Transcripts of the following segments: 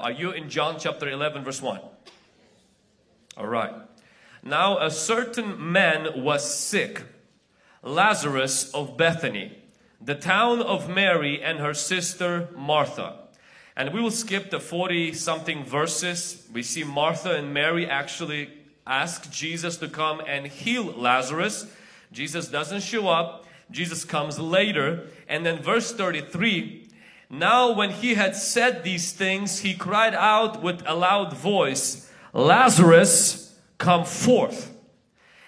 Are you in John chapter 11, verse 1? All right. Now, a certain man was sick, Lazarus of Bethany, the town of Mary and her sister Martha. And we will skip the 40 something verses. We see Martha and Mary actually ask Jesus to come and heal Lazarus. Jesus doesn't show up. Jesus comes later. And then verse 33 now, when he had said these things, he cried out with a loud voice, Lazarus, come forth.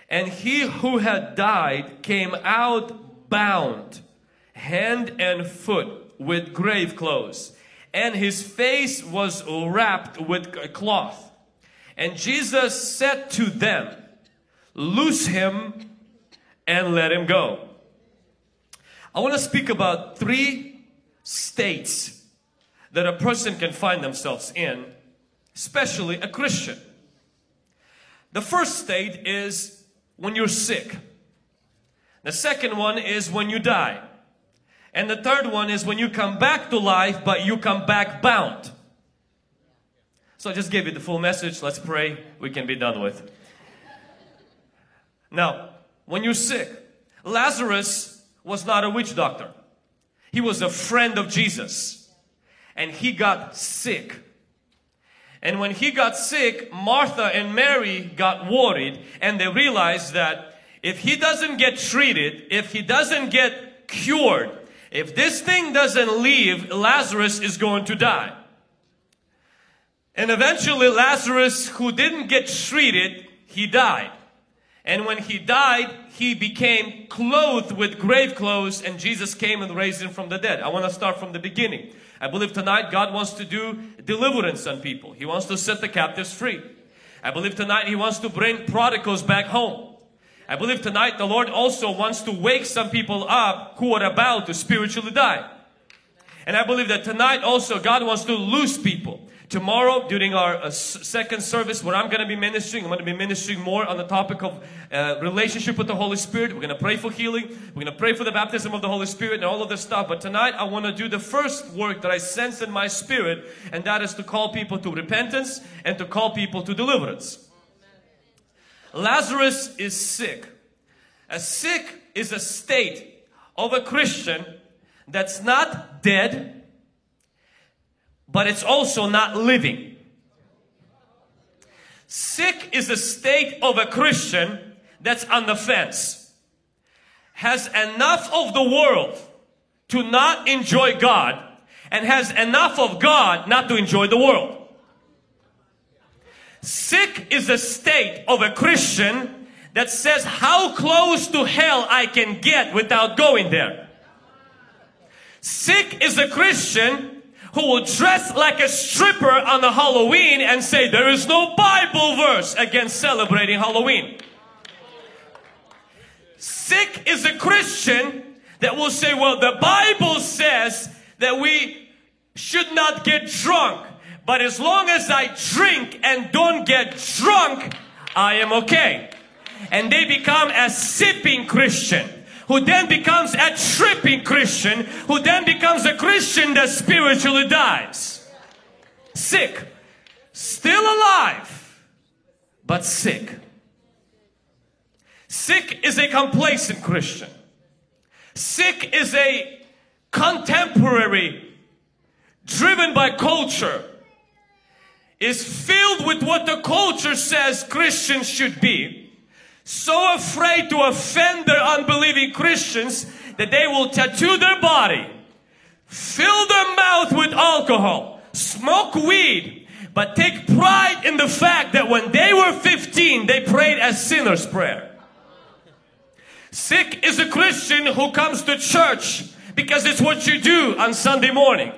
And he who had died came out bound, hand and foot, with grave clothes, and his face was wrapped with a cloth. And Jesus said to them, Loose him and let him go. I want to speak about three states that a person can find themselves in, especially a Christian. The first state is when you're sick. The second one is when you die. And the third one is when you come back to life, but you come back bound. So I just gave you the full message. Let's pray. We can be done with. Now, when you're sick, Lazarus was not a witch doctor. He was a friend of Jesus and he got sick. And when he got sick, Martha and Mary got worried and they realized that if he doesn't get treated, if he doesn't get cured, if this thing doesn't leave, Lazarus is going to die. And eventually Lazarus, who didn't get treated, he died. And when he died, he became clothed with grave clothes and Jesus came and raised him from the dead. I want to start from the beginning. I believe tonight God wants to do deliverance on people. He wants to set the captives free. I believe tonight He wants to bring prodigals back home. I believe tonight the Lord also wants to wake some people up who are about to spiritually die. And I believe that tonight also God wants to loose people. Tomorrow, during our uh, second service, where I'm going to be ministering, I'm going to be ministering more on the topic of uh, relationship with the Holy Spirit. We're going to pray for healing. We're going to pray for the baptism of the Holy Spirit and all of this stuff. But tonight, I want to do the first work that I sense in my spirit, and that is to call people to repentance and to call people to deliverance. Lazarus is sick. A sick is a state of a Christian that's not dead but it's also not living. Sick is a state of a Christian that's on the fence, has enough of the world to not enjoy God, and has enough of God not to enjoy the world. Sick is a state of a Christian that says how close to hell I can get without going there. Sick is a Christian who will dress like a stripper on a Halloween and say there is no Bible verse against celebrating Halloween. Sick is a Christian that will say, well, the Bible says that we should not get drunk. But as long as I drink and don't get drunk, I am okay. And they become a sipping Christian who then becomes a tripping Christian, who then becomes a Christian that spiritually dies. Sick. Still alive, but sick. Sick is a complacent Christian. Sick is a contemporary, driven by culture, is filled with what the culture says Christians should be so afraid to offend their unbelieving Christians that they will tattoo their body, fill their mouth with alcohol, smoke weed, but take pride in the fact that when they were 15, they prayed a sinner's prayer. Sick is a Christian who comes to church because it's what you do on Sunday morning.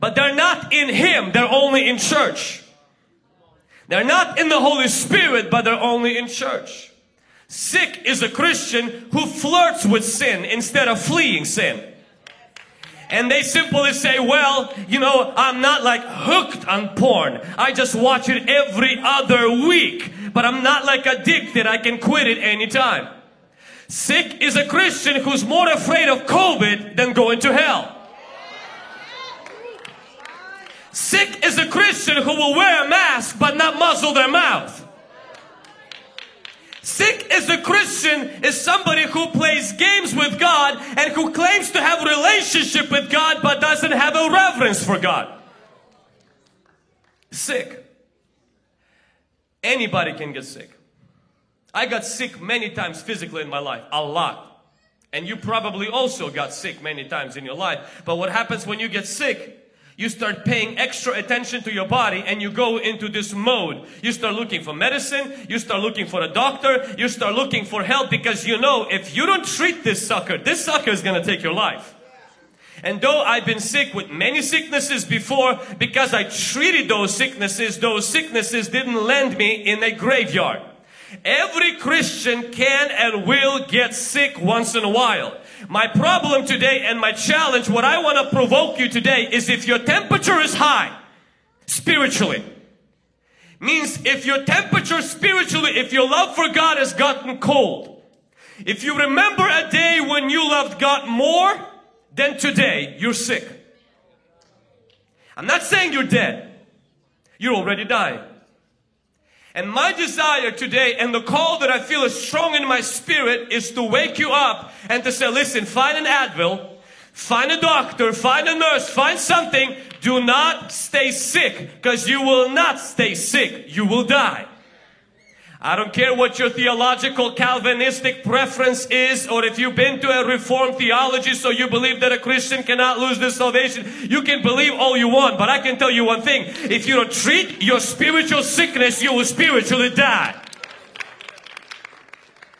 But they're not in Him, they're only in church. They're not in the Holy Spirit, but they're only in church. Sick is a Christian who flirts with sin instead of fleeing sin. And they simply say, well, you know, I'm not like hooked on porn. I just watch it every other week. But I'm not like addicted. I can quit it anytime. Sick is a Christian who's more afraid of COVID than going to hell. Sick is a Christian who will wear a mask but not muzzle their mouth. Sick is a Christian is somebody who plays games with God and who claims to have a relationship with God but doesn't have a reverence for God. Sick. Anybody can get sick. I got sick many times physically in my life, a lot. And you probably also got sick many times in your life. But what happens when you get sick? You start paying extra attention to your body and you go into this mode. You start looking for medicine, you start looking for a doctor, you start looking for help because you know if you don't treat this sucker, this sucker is gonna take your life. And though I've been sick with many sicknesses before, because I treated those sicknesses, those sicknesses didn't land me in a graveyard. Every Christian can and will get sick once in a while. My problem today and my challenge, what I want to provoke you today is if your temperature is high, spiritually, means if your temperature spiritually, if your love for God has gotten cold, if you remember a day when you loved God more than today, you're sick. I'm not saying you're dead. You're already dying. And my desire today and the call that I feel is strong in my spirit is to wake you up and to say, listen, find an Advil, find a doctor, find a nurse, find something. Do not stay sick because you will not stay sick. You will die. I don't care what your theological Calvinistic preference is or if you've been to a reformed theology so you believe that a Christian cannot lose their salvation. You can believe all you want, but I can tell you one thing. If you don't treat your spiritual sickness, you will spiritually die.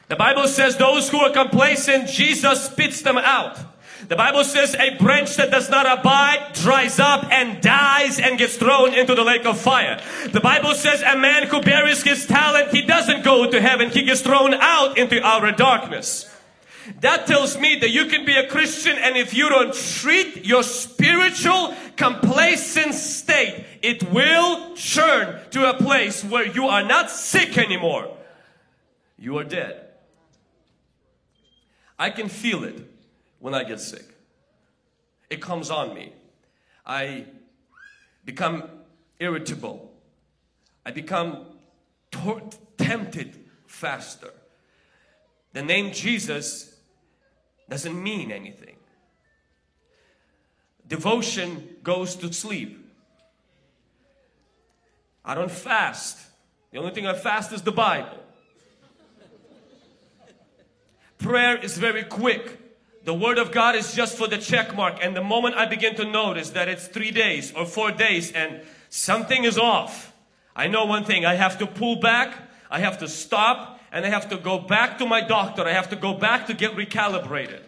The Bible says those who are complacent, Jesus spits them out. The Bible says a branch that does not abide dries up and dies and gets thrown into the lake of fire. The Bible says a man who buries his talent, he doesn't go to heaven, he gets thrown out into outer darkness. That tells me that you can be a Christian and if you don't treat your spiritual complacent state, it will churn to a place where you are not sick anymore. You are dead. I can feel it when I get sick. It comes on me. I become irritable. I become tempted faster. The name Jesus doesn't mean anything. Devotion goes to sleep. I don't fast. The only thing I fast is the Bible. Prayer is very quick. The word of God is just for the check mark. And the moment I begin to notice that it's three days or four days and something is off, I know one thing. I have to pull back. I have to stop and I have to go back to my doctor. I have to go back to get recalibrated.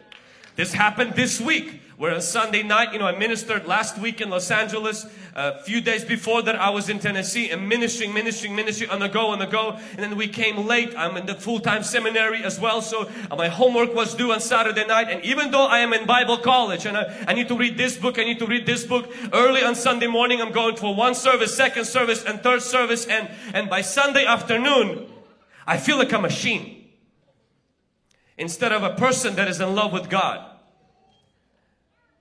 This happened this week where on Sunday night, you know, I ministered last week in Los Angeles. A few days before that, I was in Tennessee and ministering, ministering, ministering on the go, on the go. And then we came late. I'm in the full-time seminary as well. So my homework was due on Saturday night. And even though I am in Bible college and I, I need to read this book, I need to read this book. Early on Sunday morning, I'm going for one service, second service, and third service. And, and by Sunday afternoon, I feel like a machine instead of a person that is in love with God.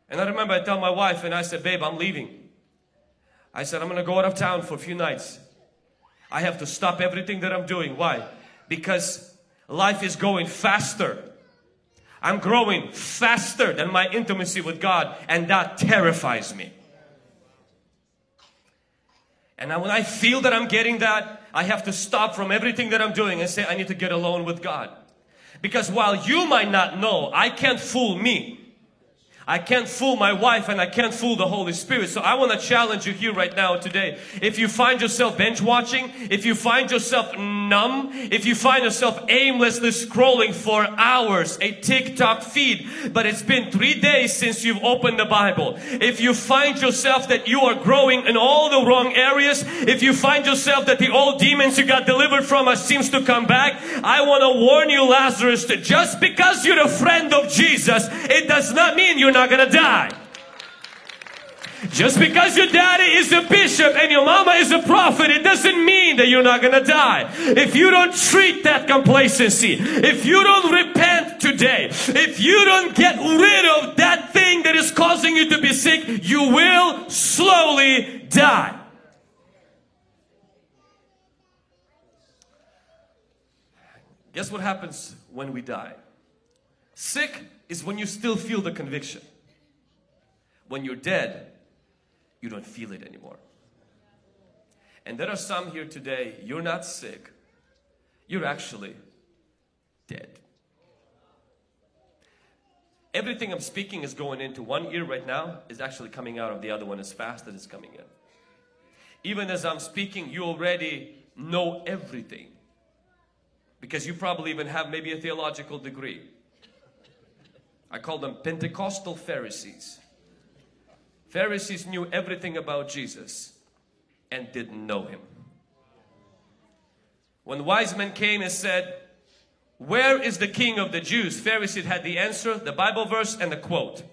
And I remember I tell my wife and I said, babe, I'm leaving. I said, I'm going to go out of town for a few nights. I have to stop everything that I'm doing. Why? Because life is going faster. I'm growing faster than my intimacy with God and that terrifies me. And when I feel that I'm getting that, I have to stop from everything that I'm doing and say, I need to get alone with God. Because while you might not know, I can't fool me. I can't fool my wife and I can't fool the Holy Spirit. So I want to challenge you here right now today. If you find yourself bench watching, if you find yourself numb, if you find yourself aimlessly scrolling for hours, a TikTok feed, but it's been three days since you've opened the Bible. If you find yourself that you are growing in all the wrong areas, if you find yourself that the old demons you got delivered from us seems to come back, I want to warn you, Lazarus, that just because you're a friend of Jesus, it does not mean you're not not to die. Just because your daddy is a bishop and your mama is a prophet, it doesn't mean that you're not gonna die. If you don't treat that complacency, if you don't repent today, if you don't get rid of that thing that is causing you to be sick, you will slowly die. Guess what happens when we die? Sick is when you still feel the conviction. When you're dead, you don't feel it anymore. And there are some here today, you're not sick, you're actually dead. Everything I'm speaking is going into one ear right now, is actually coming out of the other one as fast as it's coming in. Even as I'm speaking, you already know everything. Because you probably even have maybe a theological degree. I call them Pentecostal Pharisees. Pharisees knew everything about Jesus and didn't know him. When wise men came and said, Where is the king of the Jews? Pharisees had the answer, the Bible verse, and the quote.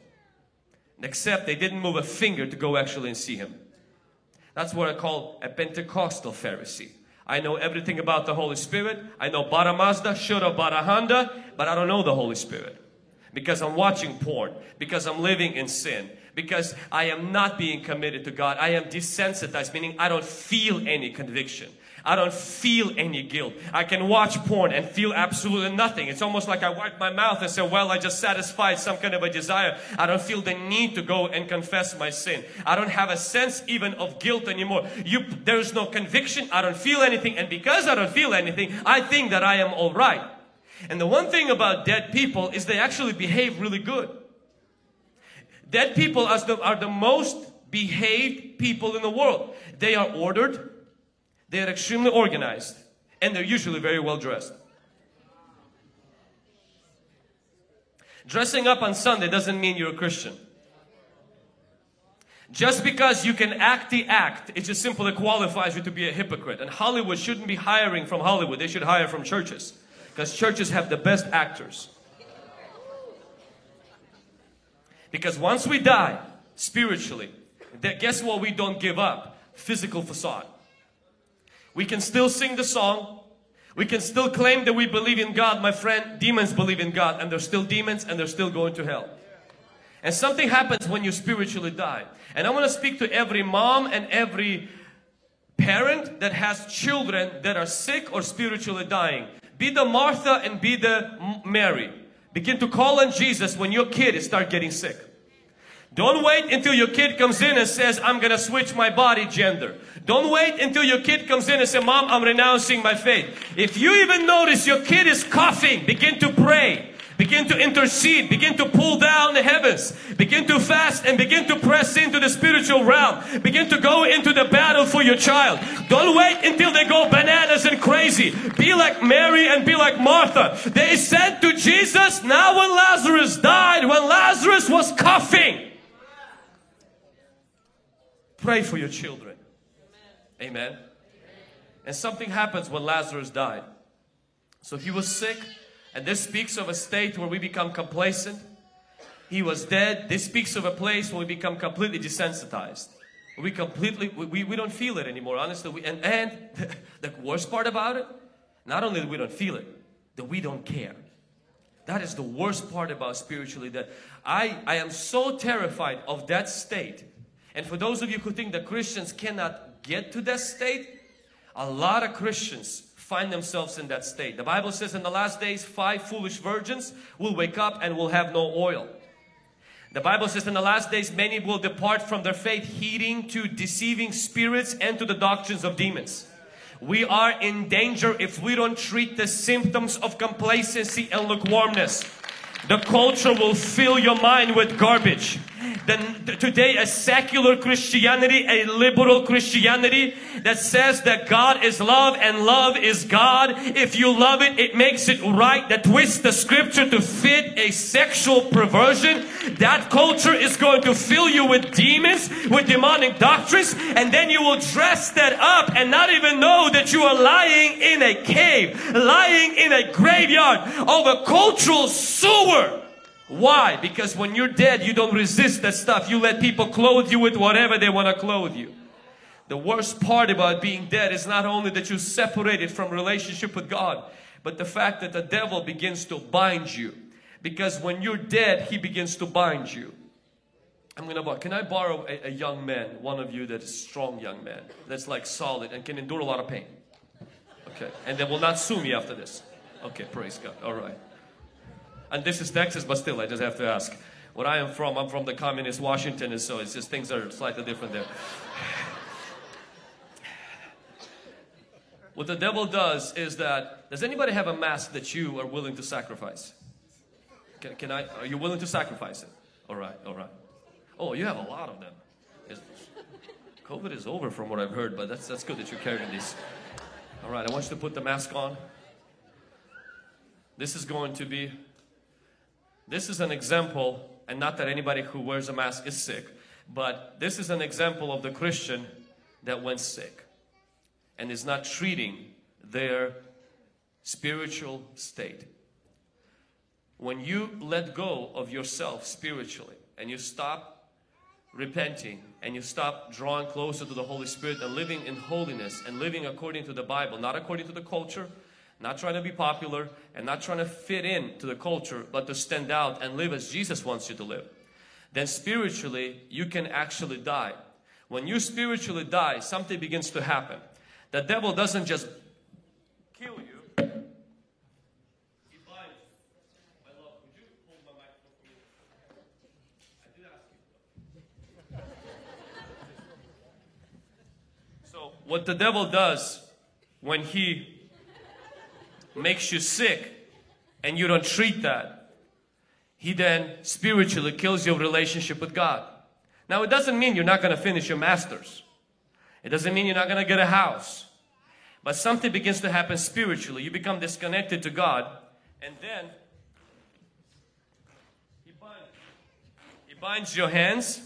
Except they didn't move a finger to go actually and see him. That's what I call a Pentecostal Pharisee. I know everything about the Holy Spirit. I know Bara Mazda, Shura Bara Honda, but I don't know the Holy Spirit. Because I'm watching porn. Because I'm living in sin because I am not being committed to God. I am desensitized, meaning I don't feel any conviction. I don't feel any guilt. I can watch porn and feel absolutely nothing. It's almost like I wipe my mouth and say, well, I just satisfied some kind of a desire. I don't feel the need to go and confess my sin. I don't have a sense even of guilt anymore. You, there's no conviction. I don't feel anything. And because I don't feel anything, I think that I am alright. And the one thing about dead people is they actually behave really good. Dead people are the, are the most behaved people in the world. They are ordered, they are extremely organized, and they're usually very well dressed. Dressing up on Sunday doesn't mean you're a Christian. Just because you can act the act, it just simply qualifies you to be a hypocrite. And Hollywood shouldn't be hiring from Hollywood, they should hire from churches. Because churches have the best actors. Because once we die spiritually, that guess what we don't give up? Physical facade. We can still sing the song. We can still claim that we believe in God. My friend, demons believe in God and they're still demons and they're still going to hell. And something happens when you spiritually die. And I want to speak to every mom and every parent that has children that are sick or spiritually dying. Be the Martha and be the Mary. Begin to call on Jesus when your kid start getting sick. Don't wait until your kid comes in and says, I'm gonna switch my body gender. Don't wait until your kid comes in and says, Mom, I'm renouncing my faith. If you even notice your kid is coughing, begin to pray. Begin to intercede. Begin to pull down the heavens. Begin to fast and begin to press into the spiritual realm. Begin to go into the battle for your child. Don't wait until they go bananas and crazy. Be like Mary and be like Martha. They said to Jesus, now when Lazarus died, when Lazarus was coughing, Pray for your children. Amen. Amen. And something happens when Lazarus died. So he was sick, and this speaks of a state where we become complacent. He was dead. This speaks of a place where we become completely desensitized. We completely, we, we don't feel it anymore, honestly. We, and, and the worst part about it, not only that we don't feel it, that we don't care. That is the worst part about spiritually that I, I am so terrified of that state and for those of you who think that Christians cannot get to that state, a lot of Christians find themselves in that state. The Bible says in the last days, five foolish virgins will wake up and will have no oil. The Bible says in the last days, many will depart from their faith, heeding to deceiving spirits and to the doctrines of demons. We are in danger if we don't treat the symptoms of complacency and lukewarmness. The culture will fill your mind with garbage the, today a secular Christianity, a liberal Christianity that says that God is love and love is God. If you love it, it makes it right. That twists the scripture to fit a sexual perversion. That culture is going to fill you with demons, with demonic doctrines, and then you will dress that up and not even know that you are lying in a cave, lying in a graveyard of a cultural sewer Why? Because when you're dead, you don't resist that stuff. You let people clothe you with whatever they want to clothe you. The worst part about being dead is not only that you're separated from relationship with God, but the fact that the devil begins to bind you. Because when you're dead, he begins to bind you. I'm gonna borrow. Can I borrow a, a, young man, one of you that is strong young man, that's like solid and can endure a lot of pain? Okay, and they will not sue me after this. Okay, praise God. All right. And this is Texas, but still, I just have to ask. Where I am from, I'm from the communist Washington, and so it's just things are slightly different there. What the devil does is that, does anybody have a mask that you are willing to sacrifice? Can, can I, are you willing to sacrifice it? All right, all right. Oh, you have a lot of them. It's, COVID is over from what I've heard, but that's, that's good that you're carrying these. All right, I want you to put the mask on. This is going to be, this is an example, and not that anybody who wears a mask is sick, but this is an example of the Christian that went sick and is not treating their spiritual state. When you let go of yourself spiritually and you stop repenting and you stop drawing closer to the Holy Spirit and living in holiness and living according to the Bible, not according to the culture, not trying to be popular and not trying to fit in to the culture, but to stand out and live as Jesus wants you to live, then spiritually you can actually die. When you spiritually die, something begins to happen. The devil doesn't just kill you. So what the devil does when he makes you sick and you don't treat that, he then spiritually kills your relationship with God. Now it doesn't mean you're not going to finish your masters. It doesn't mean you're not going to get a house. But something begins to happen spiritually. You become disconnected to God. And then He binds, he binds your hands.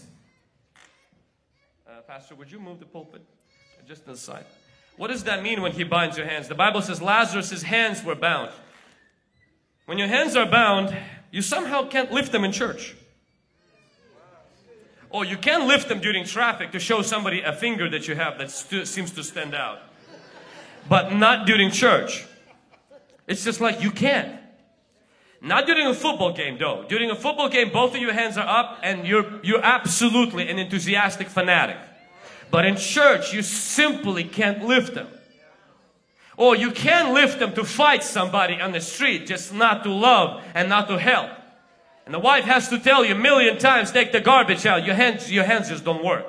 Uh, Pastor, would you move the pulpit? Just to the side. What does that mean when He binds your hands? The Bible says Lazarus' hands were bound. When your hands are bound, you somehow can't lift them in church. Or you can lift them during traffic to show somebody a finger that you have that seems to stand out. But not during church. It's just like you can't. Not during a football game though. During a football game, both of your hands are up and you're, you're absolutely an enthusiastic fanatic. But in church, you simply can't lift them. Or you can lift them to fight somebody on the street, just not to love and not to help. And the wife has to tell you a million times, take the garbage out. Your hands, your hands just don't work.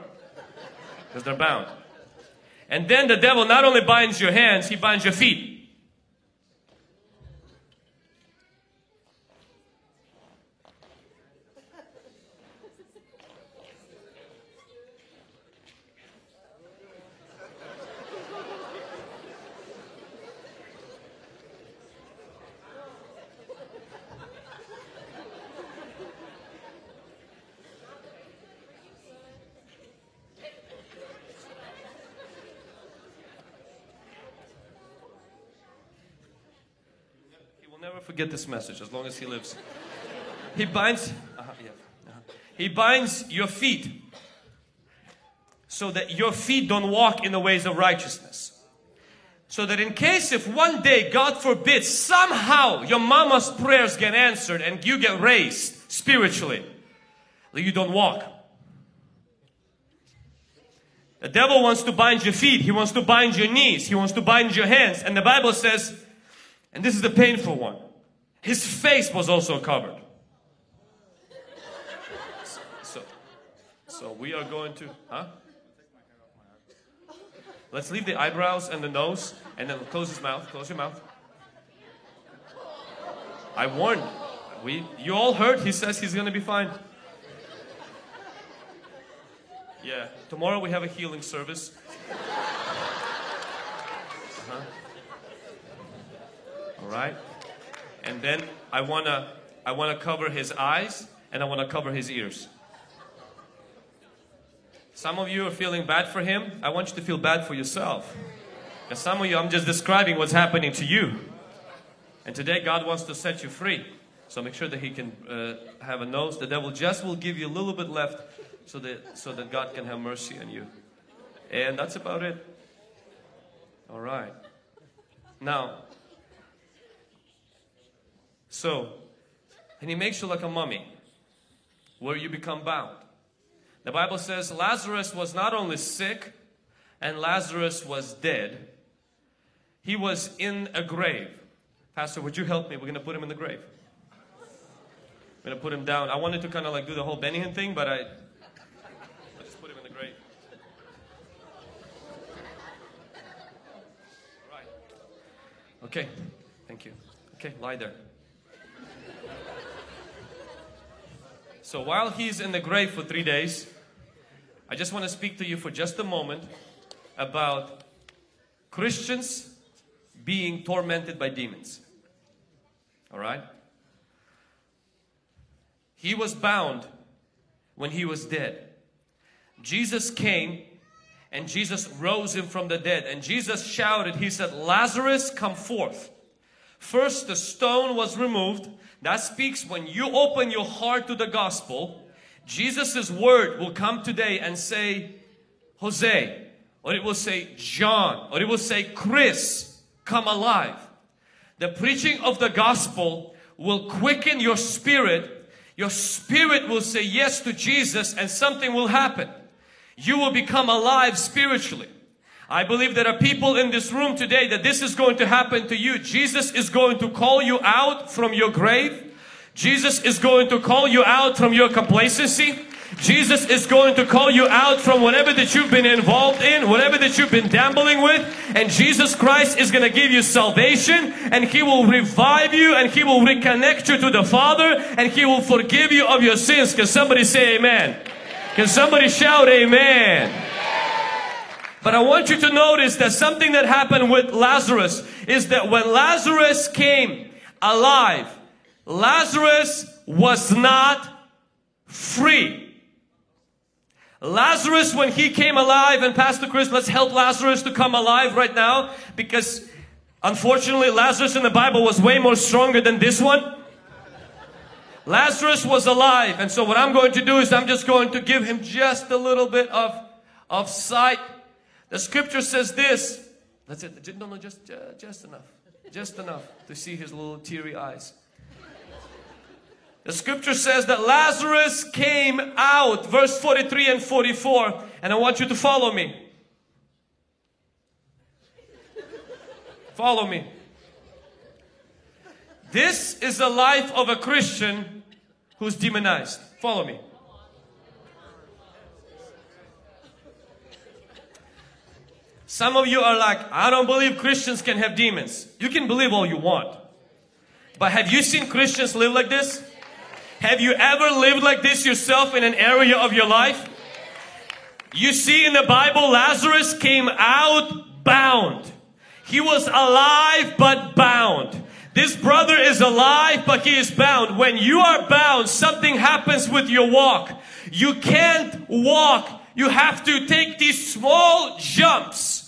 Because they're bound. And then the devil not only binds your hands, he binds your feet. never forget this message as long as he lives. He binds, uh -huh, yeah, uh -huh. he binds your feet so that your feet don't walk in the ways of righteousness. So that in case if one day, God forbid, somehow your mama's prayers get answered and you get raised spiritually, you don't walk. The devil wants to bind your feet. He wants to bind your knees. He wants to bind your hands. And the Bible says, and this is the painful one. His face was also covered. So, so we are going to, huh? Let's leave the eyebrows and the nose and then close his mouth. Close your mouth. I warned. We, you all heard. He says he's to be fine. Yeah. Tomorrow we have a healing service. Uh-huh. All right? And then I want to I want to cover his eyes and I want to cover his ears. Some of you are feeling bad for him. I want you to feel bad for yourself. And some of you, I'm just describing what's happening to you. And today God wants to set you free. So make sure that he can uh, have a nose. The devil just will give you a little bit left so that, so that God can have mercy on you. And that's about it. All right. Now, so, and he makes you like a mummy where you become bound. The Bible says Lazarus was not only sick and Lazarus was dead, he was in a grave. Pastor, would you help me? We're going to put him in the grave. I'm going to put him down. I wanted to kind of like do the whole Benny Hinn thing, but I, I just put him in the grave. Right. Okay. Thank you. Okay, lie there. So while he's in the grave for three days, I just want to speak to you for just a moment about Christians being tormented by demons. All right? He was bound when he was dead. Jesus came and Jesus rose him from the dead. And Jesus shouted, He said, Lazarus, come forth. First, the stone was removed. That speaks when you open your heart to the gospel, Jesus' word will come today and say, Jose, or it will say, John, or it will say, Chris, come alive. The preaching of the gospel will quicken your spirit. Your spirit will say yes to Jesus and something will happen. You will become alive spiritually. I believe there are people in this room today that this is going to happen to you. Jesus is going to call you out from your grave. Jesus is going to call you out from your complacency. Jesus is going to call you out from whatever that you've been involved in, whatever that you've been gambling with, and Jesus Christ is going to give you salvation, and He will revive you, and He will reconnect you to the Father, and He will forgive you of your sins. Can somebody say amen? Can somebody shout amen? But I want you to notice that something that happened with Lazarus is that when Lazarus came alive, Lazarus was not free. Lazarus, when he came alive, and Pastor Chris, let's help Lazarus to come alive right now because unfortunately, Lazarus in the Bible was way more stronger than this one. Lazarus was alive, and so what I'm going to do is I'm just going to give him just a little bit of, of sight the scripture says this. That's it. No, no, just, uh, just enough. Just enough to see his little teary eyes. The scripture says that Lazarus came out, verse 43 and 44, and I want you to follow me. Follow me. This is the life of a Christian who's demonized. Follow me. Some of you are like, I don't believe Christians can have demons. You can believe all you want. But have you seen Christians live like this? Have you ever lived like this yourself in an area of your life? You see in the Bible, Lazarus came out bound. He was alive but bound. This brother is alive but he is bound. When you are bound, something happens with your walk. You can't walk. You have to take these small jumps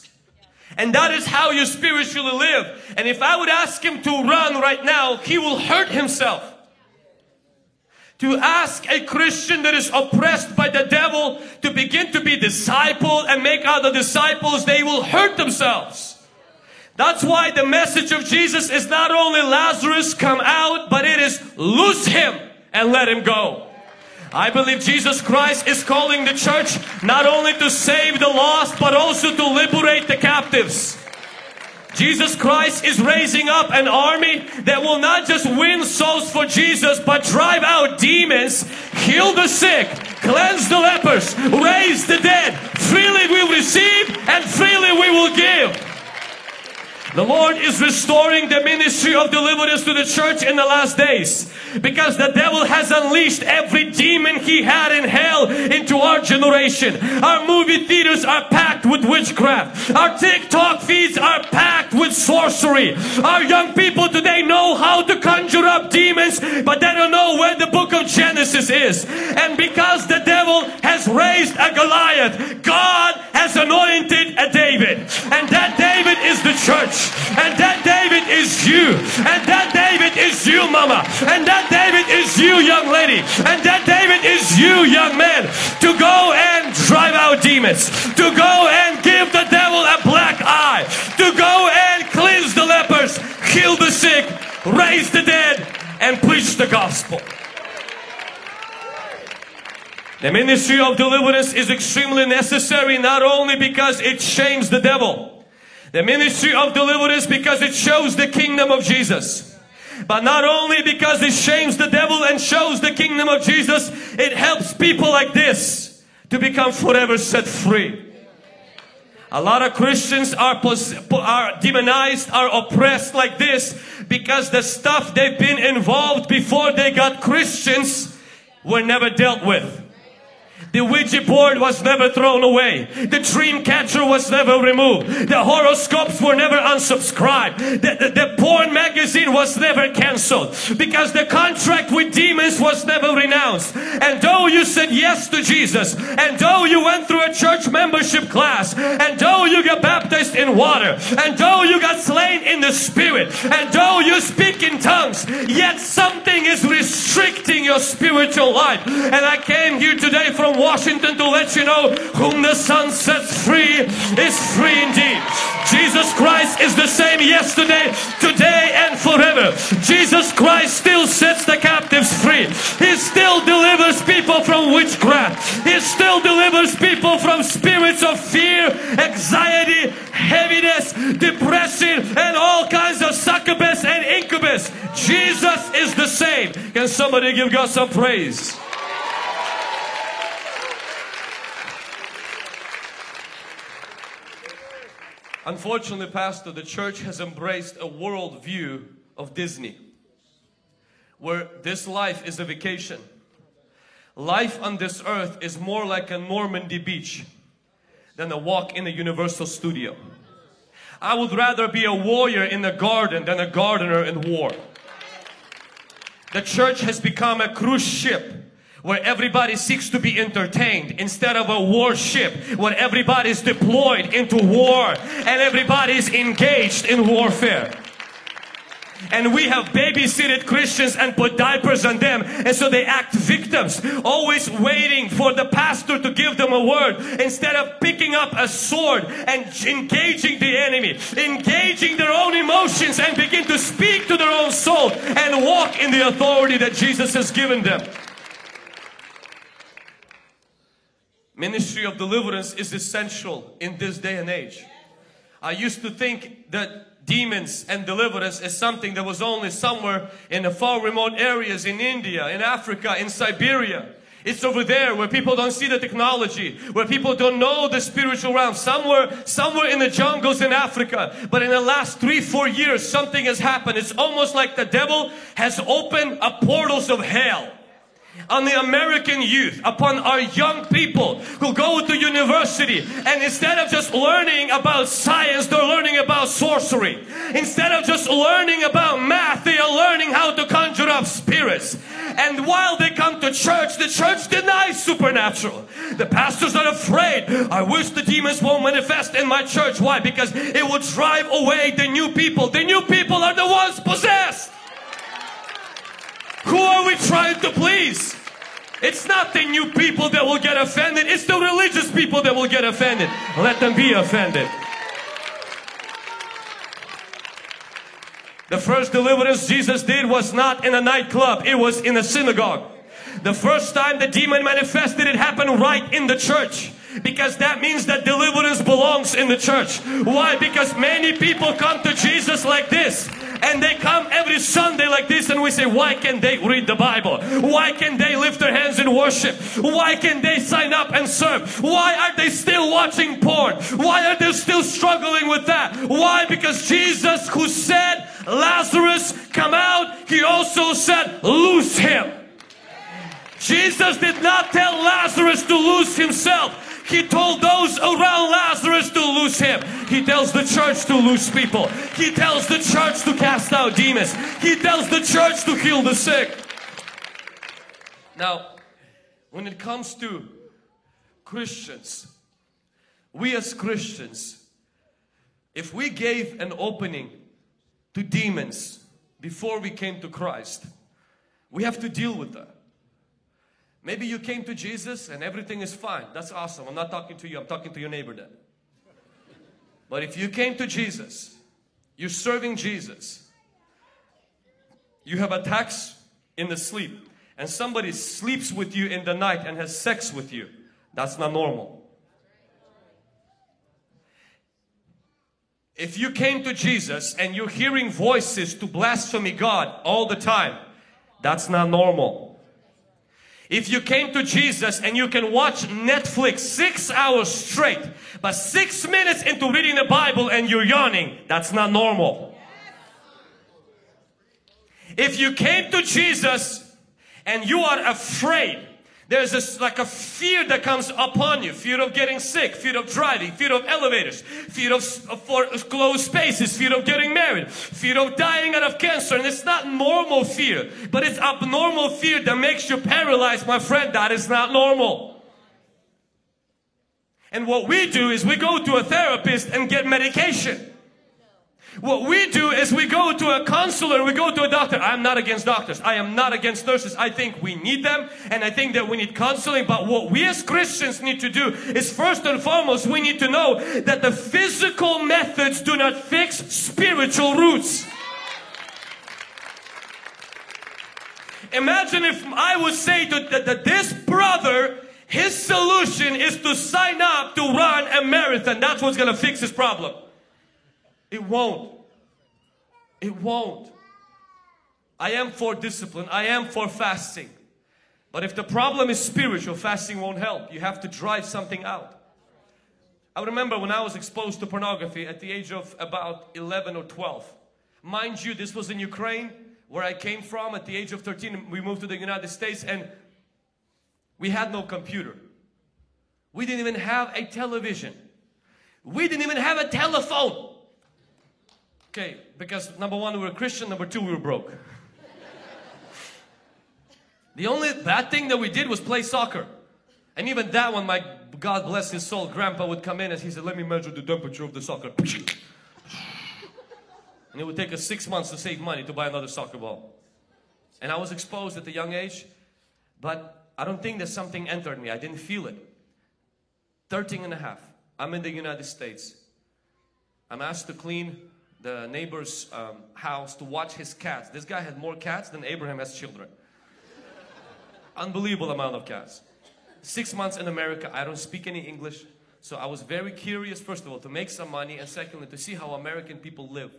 and that is how you spiritually live. And if I would ask him to run right now, he will hurt himself. To ask a Christian that is oppressed by the devil to begin to be discipled and make other disciples, they will hurt themselves. That's why the message of Jesus is not only Lazarus come out, but it is loose him and let him go. I believe Jesus Christ is calling the church not only to save the lost, but also to liberate the captives. Jesus Christ is raising up an army that will not just win souls for Jesus, but drive out demons, heal the sick, cleanse the lepers, raise the dead. Freely we receive and freely we will give. The Lord is restoring the ministry of deliverance to the church in the last days because the devil has unleashed every demon he had in hell into our generation. Our movie theaters are packed with witchcraft. Our TikTok feeds are packed with sorcery. Our young people today know how to conjure up demons, but they don't know where the book of Genesis is. And because the devil has raised a Goliath, God has anointed a David. And that David is the church. And that David is you. And that David is you, mama. And that David is you, young lady. And that David is you, young man. to go and drive out demons, to go and give the devil a black eye, to go and cleanse the lepers, heal the sick, raise the dead, and preach the gospel. The ministry of deliverance is extremely necessary not only because it shames the devil. The ministry of deliverance because it shows the kingdom of Jesus. But not only because it shames the devil and shows the kingdom of Jesus, it helps people like this to become forever set free. A lot of Christians are, are demonized, are oppressed like this because the stuff they've been involved before they got Christians were never dealt with. The Ouija board was never thrown away. The dream catcher was never removed. The horoscopes were never unsubscribed. The, the, the porn magazine was never cancelled because the contract with demons was never renounced. And though you said yes to Jesus, and though you went through a church membership class, and though you got baptized in water, and though you got slain in the spirit, and though you speak in tongues, yet something is restricting your spiritual life. And I came here today from Washington to let you know whom the Son sets free is free indeed. Jesus Christ is the same yesterday, today, and forever. Jesus Christ still sets the captives free. He still delivers people from witchcraft. He still delivers people from spirits of fear, anxiety, heaviness, depression, and all kinds of succubus and incubus. Jesus is the same. Can somebody give God some praise? Unfortunately, Pastor, the church has embraced a world view of Disney where this life is a vacation. Life on this earth is more like a Normandy beach than a walk in a Universal Studio. I would rather be a warrior in the garden than a gardener in war. The church has become a cruise ship where everybody seeks to be entertained instead of a warship where everybody is deployed into war and everybody is engaged in warfare. And we have babysitted Christians and put diapers on them. And so they act victims, always waiting for the pastor to give them a word instead of picking up a sword and engaging the enemy, engaging their own emotions and begin to speak to their own soul and walk in the authority that Jesus has given them. Ministry of deliverance is essential in this day and age. I used to think that demons and deliverance is something that was only somewhere in the far remote areas in India, in Africa, in Siberia. It's over there where people don't see the technology, where people don't know the spiritual realm, somewhere, somewhere in the jungles in Africa. But in the last three, four years, something has happened. It's almost like the devil has opened a portals of hell on the American youth, upon our young people who go to university and instead of just learning about science, they're learning about sorcery. Instead of just learning about math, they are learning how to conjure up spirits. And while they come to church, the church denies supernatural. The pastors are afraid. I wish the demons won't manifest in my church. Why? Because it will drive away the new people. The new people are the ones possessed. Who are we trying to please? It's not the new people that will get offended, it's the religious people that will get offended. Let them be offended. The first deliverance Jesus did was not in a nightclub, it was in a synagogue. The first time the demon manifested, it happened right in the church because that means that deliverance belongs in the church. Why? Because many people come to Jesus like this and they come every Sunday like this and we say, why can't they read the Bible? Why can't they lift their hands in worship? Why can't they sign up and serve? Why are they still watching porn? Why are they still struggling with that? Why? Because Jesus who said, Lazarus come out, he also said, loose him. Jesus did not tell Lazarus to lose himself. He told those around Lazarus to loose him. He tells the church to loose people. He tells the church to cast out demons. He tells the church to heal the sick. Now, when it comes to Christians, we as Christians, if we gave an opening to demons before we came to Christ, we have to deal with that. Maybe you came to Jesus and everything is fine. That's awesome. I'm not talking to you, I'm talking to your neighbor then. But if you came to Jesus, you're serving Jesus, you have attacks in the sleep, and somebody sleeps with you in the night and has sex with you, that's not normal. If you came to Jesus and you're hearing voices to blasphemy God all the time, that's not normal. If you came to Jesus and you can watch Netflix six hours straight, but six minutes into reading the Bible and you're yawning, that's not normal. If you came to Jesus and you are afraid there's this like a fear that comes upon you. Fear of getting sick, fear of driving, fear of elevators, fear of for closed spaces, fear of getting married, fear of dying out of cancer. And it's not normal fear, but it's abnormal fear that makes you paralyzed. My friend, that is not normal. And what we do is we go to a therapist and get medication. What we do is we go to a counselor, we go to a doctor. I'm not against doctors. I am not against nurses. I think we need them and I think that we need counseling. But what we as Christians need to do is first and foremost, we need to know that the physical methods do not fix spiritual roots. Imagine if I would say that this brother his solution is to sign up to run a marathon. That's what's going to fix his problem. It won't. It won't. I am for discipline. I am for fasting. But if the problem is spiritual, fasting won't help. You have to drive something out. I remember when I was exposed to pornography at the age of about 11 or 12. Mind you, this was in Ukraine where I came from. At the age of 13, we moved to the United States and we had no computer. We didn't even have a television. We didn't even have a telephone. Okay, because number one, we were Christian, number two, we were broke. the only bad thing that we did was play soccer. And even that one, my God bless his soul, grandpa would come in and he said, let me measure the temperature of the soccer. and it would take us six months to save money to buy another soccer ball. And I was exposed at a young age, but I don't think that something entered me. I didn't feel it. 13 and a half. I'm in the United States. I'm asked to clean the neighbor's um, house to watch his cats. This guy had more cats than Abraham has children. Unbelievable amount of cats. Six months in America, I don't speak any English. So I was very curious, first of all, to make some money, and secondly, to see how American people live.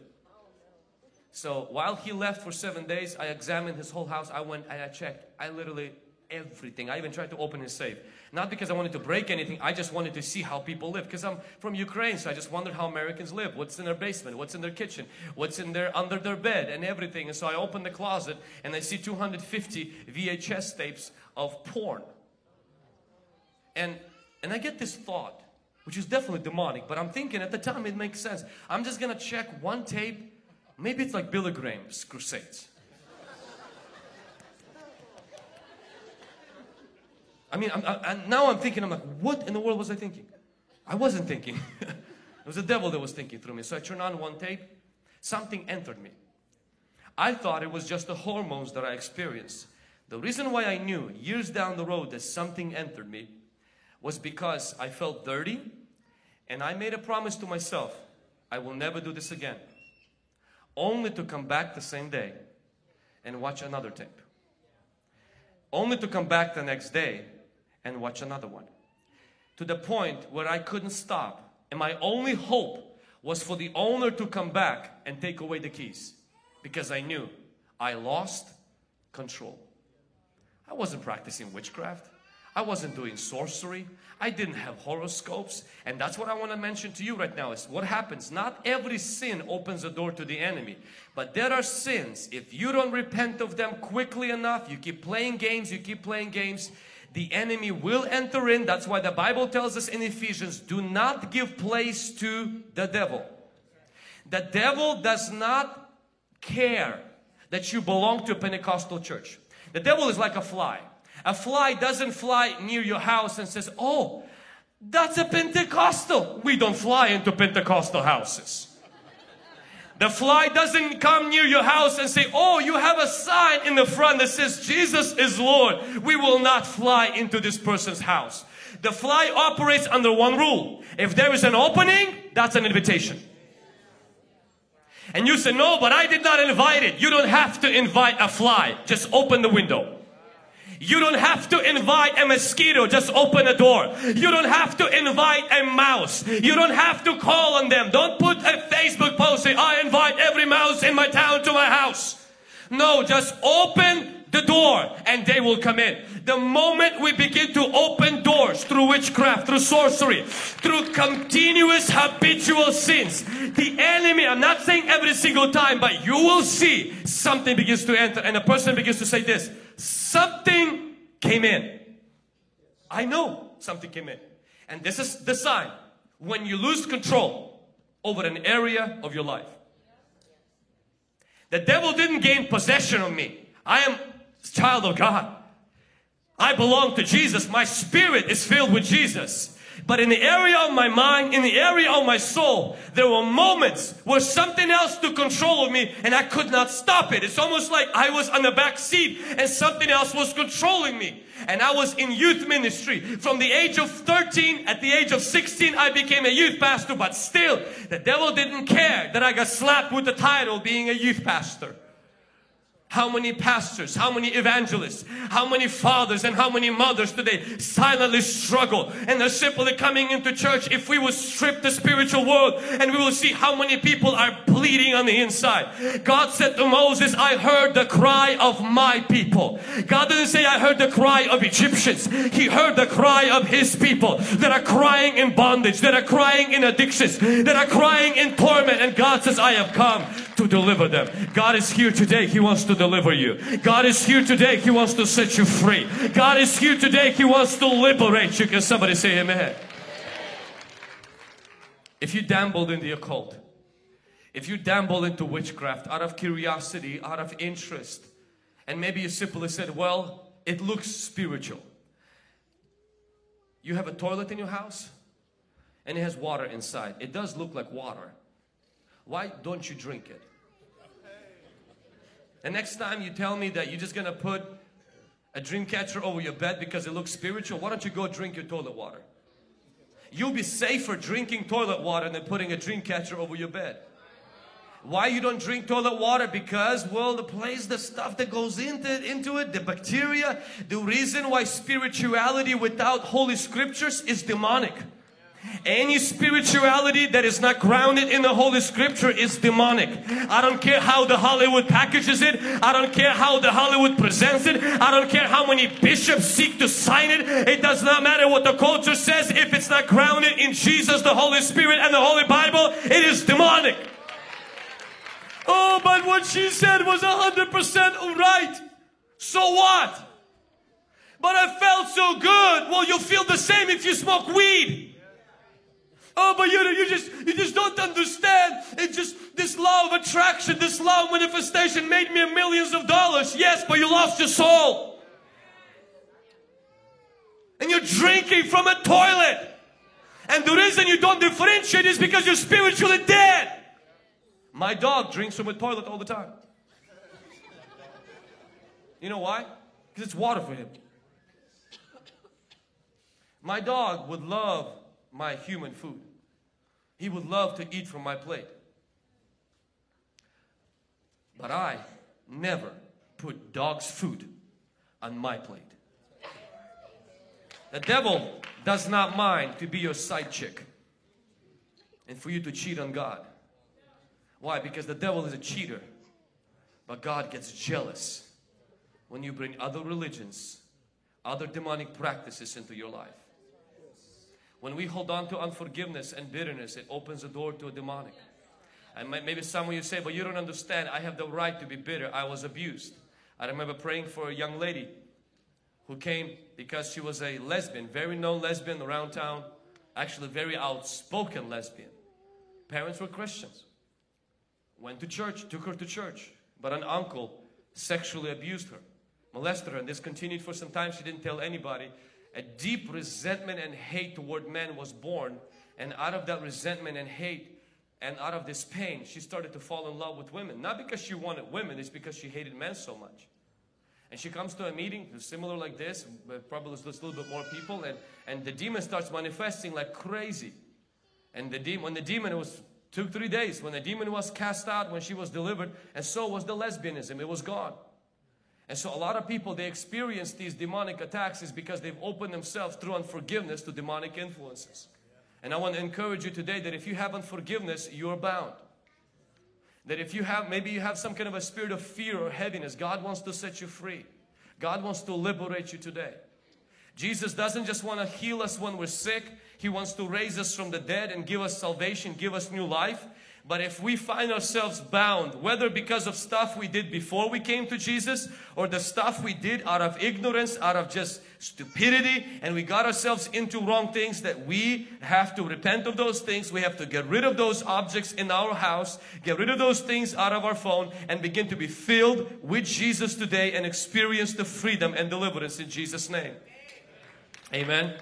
So while he left for seven days, I examined his whole house. I went and I checked. I literally everything. I even tried to open his safe. Not because I wanted to break anything, I just wanted to see how people live. Because I'm from Ukraine, so I just wondered how Americans live. What's in their basement, what's in their kitchen, what's in their under their bed and everything. And so I opened the closet and I see 250 VHS tapes of porn. And and I get this thought, which is definitely demonic, but I'm thinking at the time it makes sense. I'm just gonna check one tape. Maybe it's like Billy Graham's crusades. I mean, I'm, I, now I'm thinking, I'm like, what in the world was I thinking? I wasn't thinking. it was the devil that was thinking through me. So I turned on one tape. Something entered me. I thought it was just the hormones that I experienced. The reason why I knew years down the road that something entered me was because I felt dirty and I made a promise to myself, I will never do this again. Only to come back the same day and watch another tape. Only to come back the next day and watch another one. To the point where I couldn't stop. And my only hope was for the owner to come back and take away the keys. Because I knew I lost control. I wasn't practicing witchcraft. I wasn't doing sorcery. I didn't have horoscopes. And that's what I want to mention to you right now is what happens. Not every sin opens the door to the enemy. But there are sins. If you don't repent of them quickly enough, you keep playing games, you keep playing games, the enemy will enter in. That's why the Bible tells us in Ephesians, do not give place to the devil. The devil does not care that you belong to a Pentecostal church. The devil is like a fly. A fly doesn't fly near your house and says, oh, that's a Pentecostal. We don't fly into Pentecostal houses. The fly doesn't come near your house and say, Oh, you have a sign in the front that says Jesus is Lord. We will not fly into this person's house. The fly operates under one rule. If there is an opening, that's an invitation. And you say, No, but I did not invite it. You don't have to invite a fly. Just open the window. You don't have to invite a mosquito, just open a door. You don't have to invite a mouse. You don't have to call on them. Don't put a Facebook post saying, I invite every mouse in my town to my house. No, just open the door and they will come in. The moment we begin to open doors through witchcraft, through sorcery, through continuous habitual sins, the enemy, I'm not saying every single time, but you will see something begins to enter and a person begins to say this, something came in. I know something came in. And this is the sign when you lose control over an area of your life. The devil didn't gain possession of me. I am child of God. I belong to Jesus. My spirit is filled with Jesus. But in the area of my mind, in the area of my soul, there were moments where something else took control of me and I could not stop it. It's almost like I was on the back seat and something else was controlling me. And I was in youth ministry. From the age of 13, at the age of 16, I became a youth pastor. But still, the devil didn't care that I got slapped with the title being a youth pastor. How many pastors, how many evangelists, how many fathers and how many mothers today silently struggle and they're simply coming into church if we will strip the spiritual world and we will see how many people are bleeding on the inside. God said to Moses, I heard the cry of my people. God didn't say I heard the cry of Egyptians. He heard the cry of his people that are crying in bondage, that are crying in addictions, that are crying in torment and God says, I have come to deliver them. God is here today. He wants to deliver you. God is here today. He wants to set you free. God is here today. He wants to liberate you. Can somebody say amen? If you dabbled in the occult, if you dabble into witchcraft out of curiosity, out of interest, and maybe you simply said, well, it looks spiritual. You have a toilet in your house and it has water inside. It does look like water. Why don't you drink it? And next time you tell me that you're just gonna put a dream catcher over your bed because it looks spiritual, why don't you go drink your toilet water? You'll be safer drinking toilet water than putting a dream catcher over your bed. Why you don't drink toilet water? Because, well, the place, the stuff that goes into, into it, the bacteria, the reason why spirituality without holy scriptures is demonic. Any spirituality that is not grounded in the Holy Scripture is demonic. I don't care how the Hollywood packages it. I don't care how the Hollywood presents it. I don't care how many bishops seek to sign it. It does not matter what the culture says. If it's not grounded in Jesus, the Holy Spirit, and the Holy Bible, it is demonic. Oh, but what she said was 100% right. So what? But I felt so good. Well, you'll feel the same if you smoke weed. Oh, but you you just you just don't understand. It's just this law of attraction, this law of manifestation made me millions of dollars. Yes, but you lost your soul. And you're drinking from a toilet. And the reason you don't differentiate is because you're spiritually dead. My dog drinks from a toilet all the time. You know why? Because it's water for him. My dog would love my human food. He would love to eat from my plate. But I never put dog's food on my plate. The devil does not mind to be your side chick and for you to cheat on God. Why? Because the devil is a cheater. But God gets jealous when you bring other religions, other demonic practices into your life. When we hold on to unforgiveness and bitterness, it opens the door to a demonic. And maybe some of you say, but you don't understand. I have the right to be bitter. I was abused. I remember praying for a young lady who came because she was a lesbian, very known lesbian around town, actually very outspoken lesbian. Parents were Christians. Went to church, took her to church, but an uncle sexually abused her, molested her, and this continued for some time. She didn't tell anybody a deep resentment and hate toward men was born and out of that resentment and hate And out of this pain, she started to fall in love with women. Not because she wanted women, it's because she hated men so much. And she comes to a meeting similar like this, probably just a little bit more people, and, and the demon starts manifesting like crazy. And the demon, when the demon, was two, three days, when the demon was cast out, when she was delivered, and so was the lesbianism, it was gone. And so a lot of people, they experience these demonic attacks is because they've opened themselves through unforgiveness to demonic influences. And I want to encourage you today that if you have unforgiveness, you're bound. That if you have, maybe you have some kind of a spirit of fear or heaviness, God wants to set you free. God wants to liberate you today. Jesus doesn't just want to heal us when we're sick. He wants to raise us from the dead and give us salvation, give us new life. But if we find ourselves bound, whether because of stuff we did before we came to Jesus or the stuff we did out of ignorance, out of just stupidity, and we got ourselves into wrong things, that we have to repent of those things. We have to get rid of those objects in our house, get rid of those things out of our phone, and begin to be filled with Jesus today and experience the freedom and deliverance in Jesus' name. Amen.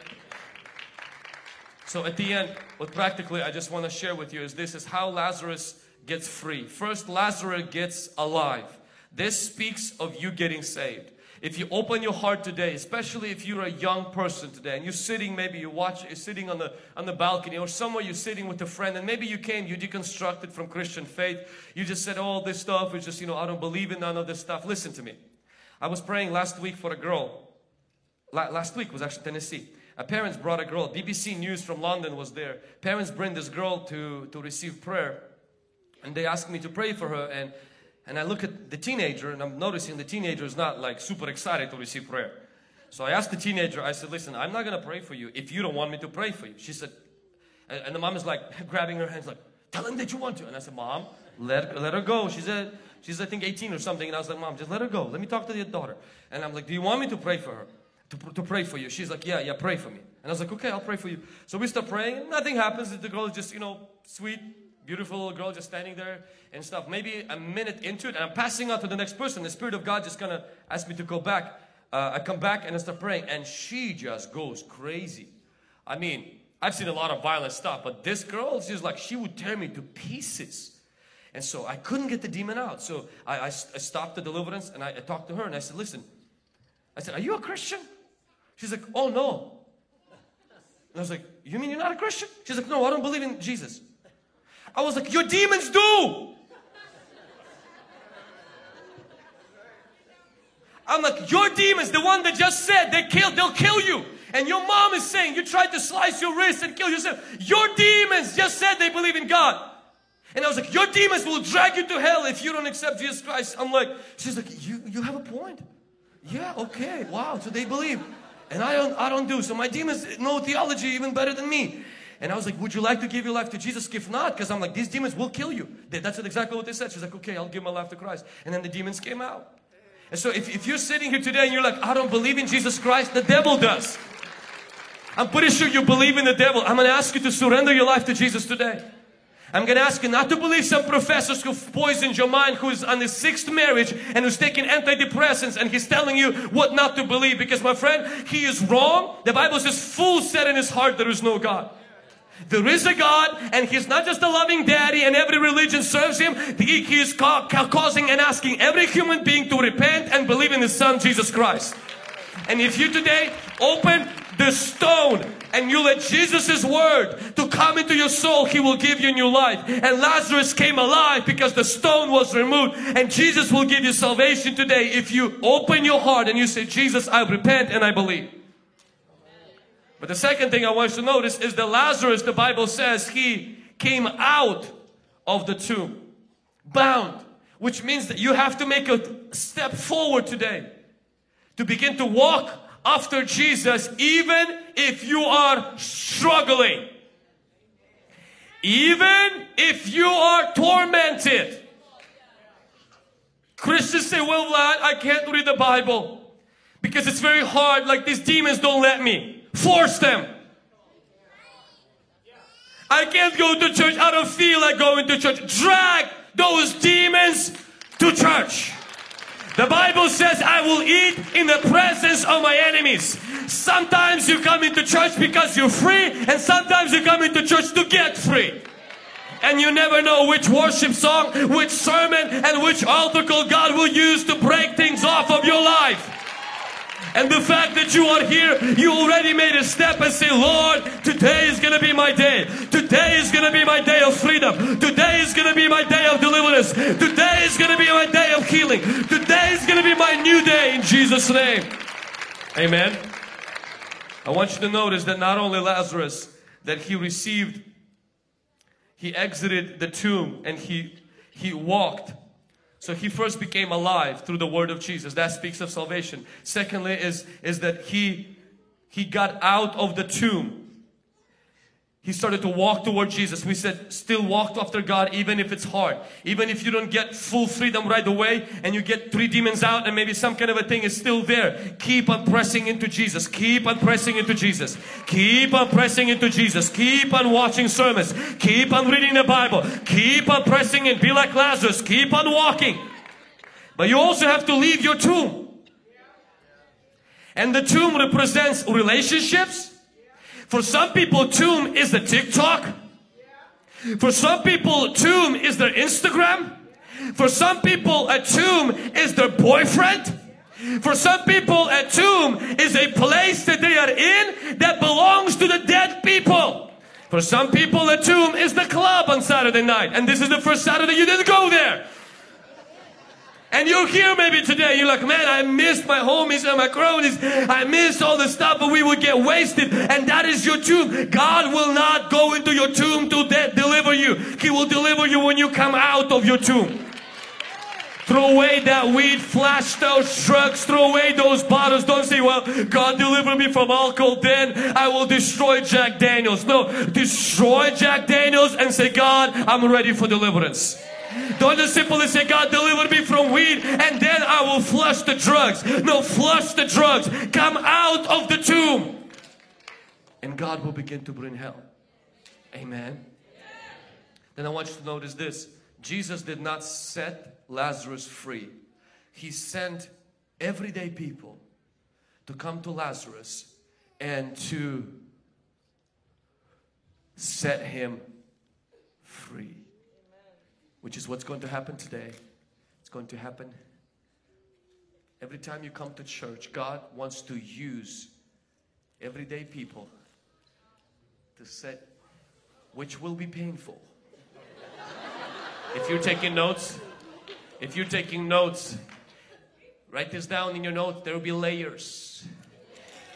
So at the end, what practically I just want to share with you is this is how Lazarus gets free. First, Lazarus gets alive. This speaks of you getting saved. If you open your heart today, especially if you're a young person today and you're sitting, maybe you watch, you're sitting on the, on the balcony or somewhere you're sitting with a friend and maybe you came, you deconstructed from Christian faith. You just said, oh, this stuff is just, you know, I don't believe in none of this stuff. Listen to me. I was praying last week for a girl. La last week was actually Tennessee a parents brought a girl. BBC News from London was there. Parents bring this girl to, to receive prayer. And they asked me to pray for her. And, and I look at the teenager and I'm noticing the teenager is not like super excited to receive prayer. So I asked the teenager, I said, listen, I'm not going to pray for you if you don't want me to pray for you. She said, and the mom is like grabbing her hands like, tell him that you want to. And I said, mom, let, let her go. She said, she's I think 18 or something. And I was like, mom, just let her go. Let me talk to your daughter. And I'm like, do you want me to pray for her? To, to pray for you. She's like, yeah, yeah, pray for me. And I was like, okay, I'll pray for you. So we start praying. Nothing happens. The girl is just, you know, sweet, beautiful little girl just standing there and stuff. Maybe a minute into it, and I'm passing on to the next person. The Spirit of God just kind of asked me to go back. Uh, I come back and I start praying, and she just goes crazy. I mean, I've seen a lot of violent stuff, but this girl, she's like, she would tear me to pieces. And so I couldn't get the demon out. So I, I, I stopped the deliverance and I, I talked to her and I said, listen, I said, are you a Christian? She's like, oh no. And I was like, you mean you're not a Christian? She's like, no, I don't believe in Jesus. I was like, your demons do. I'm like, your demons, the one that just said they kill, they'll kill you. And your mom is saying you tried to slice your wrist and kill yourself. Your demons just said they believe in God. And I was like, your demons will drag you to hell if you don't accept Jesus Christ. I'm like, she's like, you, you have a point. Yeah, okay, wow, so they believe and I don't, I don't do. So my demons know theology even better than me. And I was like, would you like to give your life to Jesus? If not, because I'm like, these demons will kill you. That's exactly what they said. She's like, okay, I'll give my life to Christ. And then the demons came out. And so if, if you're sitting here today and you're like, I don't believe in Jesus Christ, the devil does. I'm pretty sure you believe in the devil. I'm going to ask you to surrender your life to Jesus today. I'm going to ask you not to believe some professors who've poisoned your mind, who's on his sixth marriage and who's taking antidepressants and he's telling you what not to believe. Because my friend, he is wrong. The Bible says, fool said in his heart there is no God. There is a God and He's not just a loving daddy and every religion serves Him. He, is ca causing and asking every human being to repent and believe in His Son Jesus Christ. And if you today open the stone and you let Jesus' word to come into your soul, He will give you new life. And Lazarus came alive because the stone was removed. And Jesus will give you salvation today if you open your heart and you say, Jesus, I repent and I believe. But the second thing I want you to notice is that Lazarus, the Bible says, he came out of the tomb, bound, which means that you have to make a step forward today to begin to walk after Jesus even if you are struggling. Even if you are tormented. Christians say, well, Vlad, I can't read the Bible because it's very hard. Like these demons don't let me. Force them. I can't go to church. I don't feel like going to church. Drag those demons to church. The Bible says, I will eat in the presence of my enemies. Sometimes you come into church because you're free, and sometimes you come into church to get free. And you never know which worship song, which sermon, and which altar call God will use to break things off of your life. And the fact that you are here, you already made a step and say, Lord, today is going to be my day. Today is going to be my day of freedom. Today is going to be my day of deliverance. Today is going to be my healing. Today is going to be my new day in Jesus' name. Amen. I want you to notice that not only Lazarus, that he received, he exited the tomb and he, he walked so he first became alive through the word of Jesus. That speaks of salvation. Secondly is, is that he, he got out of the tomb he started to walk toward Jesus. We said, still walk after God even if it's hard. Even if you don't get full freedom right away and you get three demons out and maybe some kind of a thing is still there. Keep on pressing into Jesus. Keep on pressing into Jesus. Keep on pressing into Jesus. Keep on watching sermons. Keep on reading the Bible. Keep on pressing in. Be like Lazarus. Keep on walking. But you also have to leave your tomb. And the tomb represents relationships for some people, tomb is the TikTok. For some people, tomb is their Instagram. For some people, a tomb is their boyfriend. For some people, a tomb is a place that they are in that belongs to the dead people. For some people, a tomb is the club on Saturday night. And this is the first Saturday you didn't go there. And you're here maybe today, you're like, man, I missed my homies and my cronies. I missed all the stuff, but we would get wasted. And that is your tomb. God will not go into your tomb to de- deliver you. He will deliver you when you come out of your tomb. Throw away that weed, flash those drugs, throw away those bottles. Don't say, well, God deliver me from alcohol, then I will destroy Jack Daniels. No, destroy Jack Daniels and say, God, I'm ready for deliverance. Don't just simply say, God, deliver me from weed and then I will flush the drugs. No, flush the drugs. Come out of the tomb. And God will begin to bring help. Amen. Then I want you to notice this. Jesus did not set Lazarus free. He sent everyday people to come to Lazarus and to set him free which is what's going to happen today. It's going to happen every time you come to church. God wants to use everyday people to set, which will be painful. if you're taking notes, if you're taking notes, write this down in your notes. There will be layers.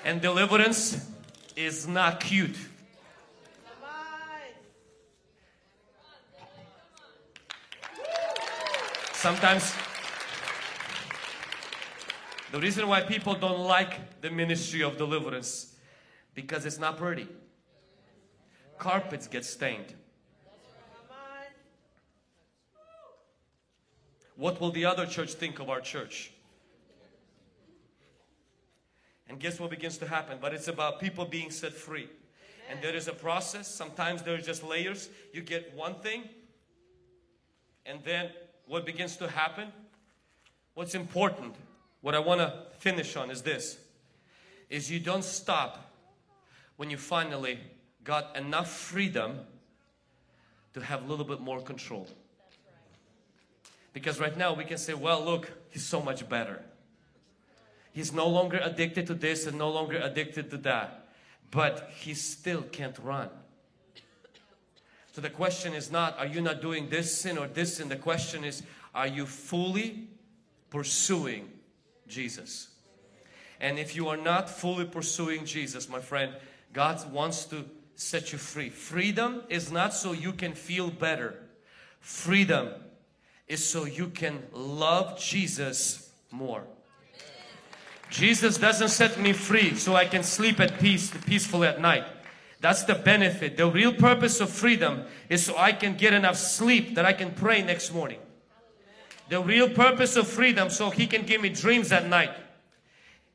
And deliverance is not cute. Sometimes the reason why people don't like the ministry of deliverance because it's not pretty. Carpets get stained. What will the other church think of our church? And guess what begins to happen? But it's about people being set free. And there is a process. Sometimes there's just layers. You get one thing, and then what begins to happen, what's important, what I want to finish on is this, is you don't stop when you finally got enough freedom to have a little bit more control. Because right now we can say, well, look, he's so much better. He's no longer addicted to this and no longer addicted to that. But he still can't run. So the question is not, are you not doing this sin or this sin? The question is, are you fully pursuing Jesus? And if you are not fully pursuing Jesus, my friend, God wants to set you free. Freedom is not so you can feel better. Freedom is so you can love Jesus more. Jesus doesn't set me free so I can sleep at peace, peacefully at night. That's the benefit. The real purpose of freedom is so I can get enough sleep that I can pray next morning. The real purpose of freedom so He can give me dreams at night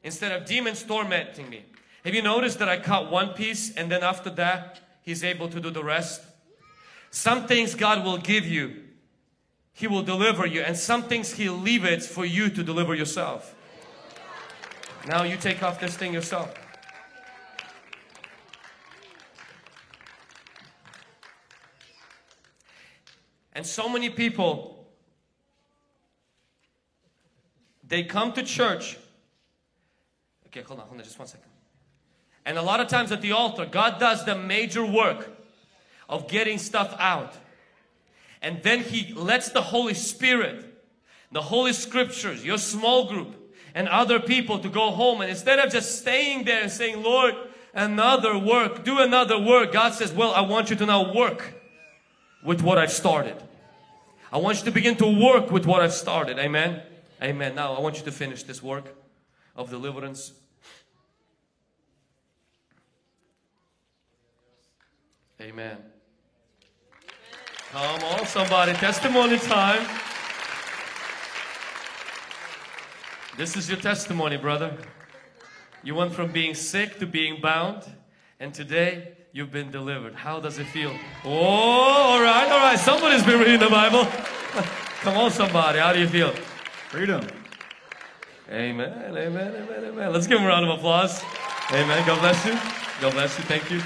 instead of demons tormenting me. Have you noticed that I cut one piece and then after that He's able to do the rest? Some things God will give you, He will deliver you, and some things He'll leave it for you to deliver yourself. Now you take off this thing yourself. And so many people, they come to church. Okay, hold on, hold on, just one second. And a lot of times at the altar, God does the major work of getting stuff out. And then He lets the Holy Spirit, the Holy Scriptures, your small group, and other people to go home. And instead of just staying there and saying, Lord, another work, do another work, God says, Well, I want you to now work with what I've started. I want you to begin to work with what I've started. Amen. Amen. Now I want you to finish this work of deliverance. Amen. Come on, somebody. Testimony time. This is your testimony, brother. You went from being sick to being bound, and today you've been delivered. How does it feel? Oh, all right, all right. Somebody's been reading the Bible. Come on, somebody. How do you feel? Freedom. Amen, amen, amen, amen. Let's give him a round of applause. Amen. God bless you. God bless you. Thank you.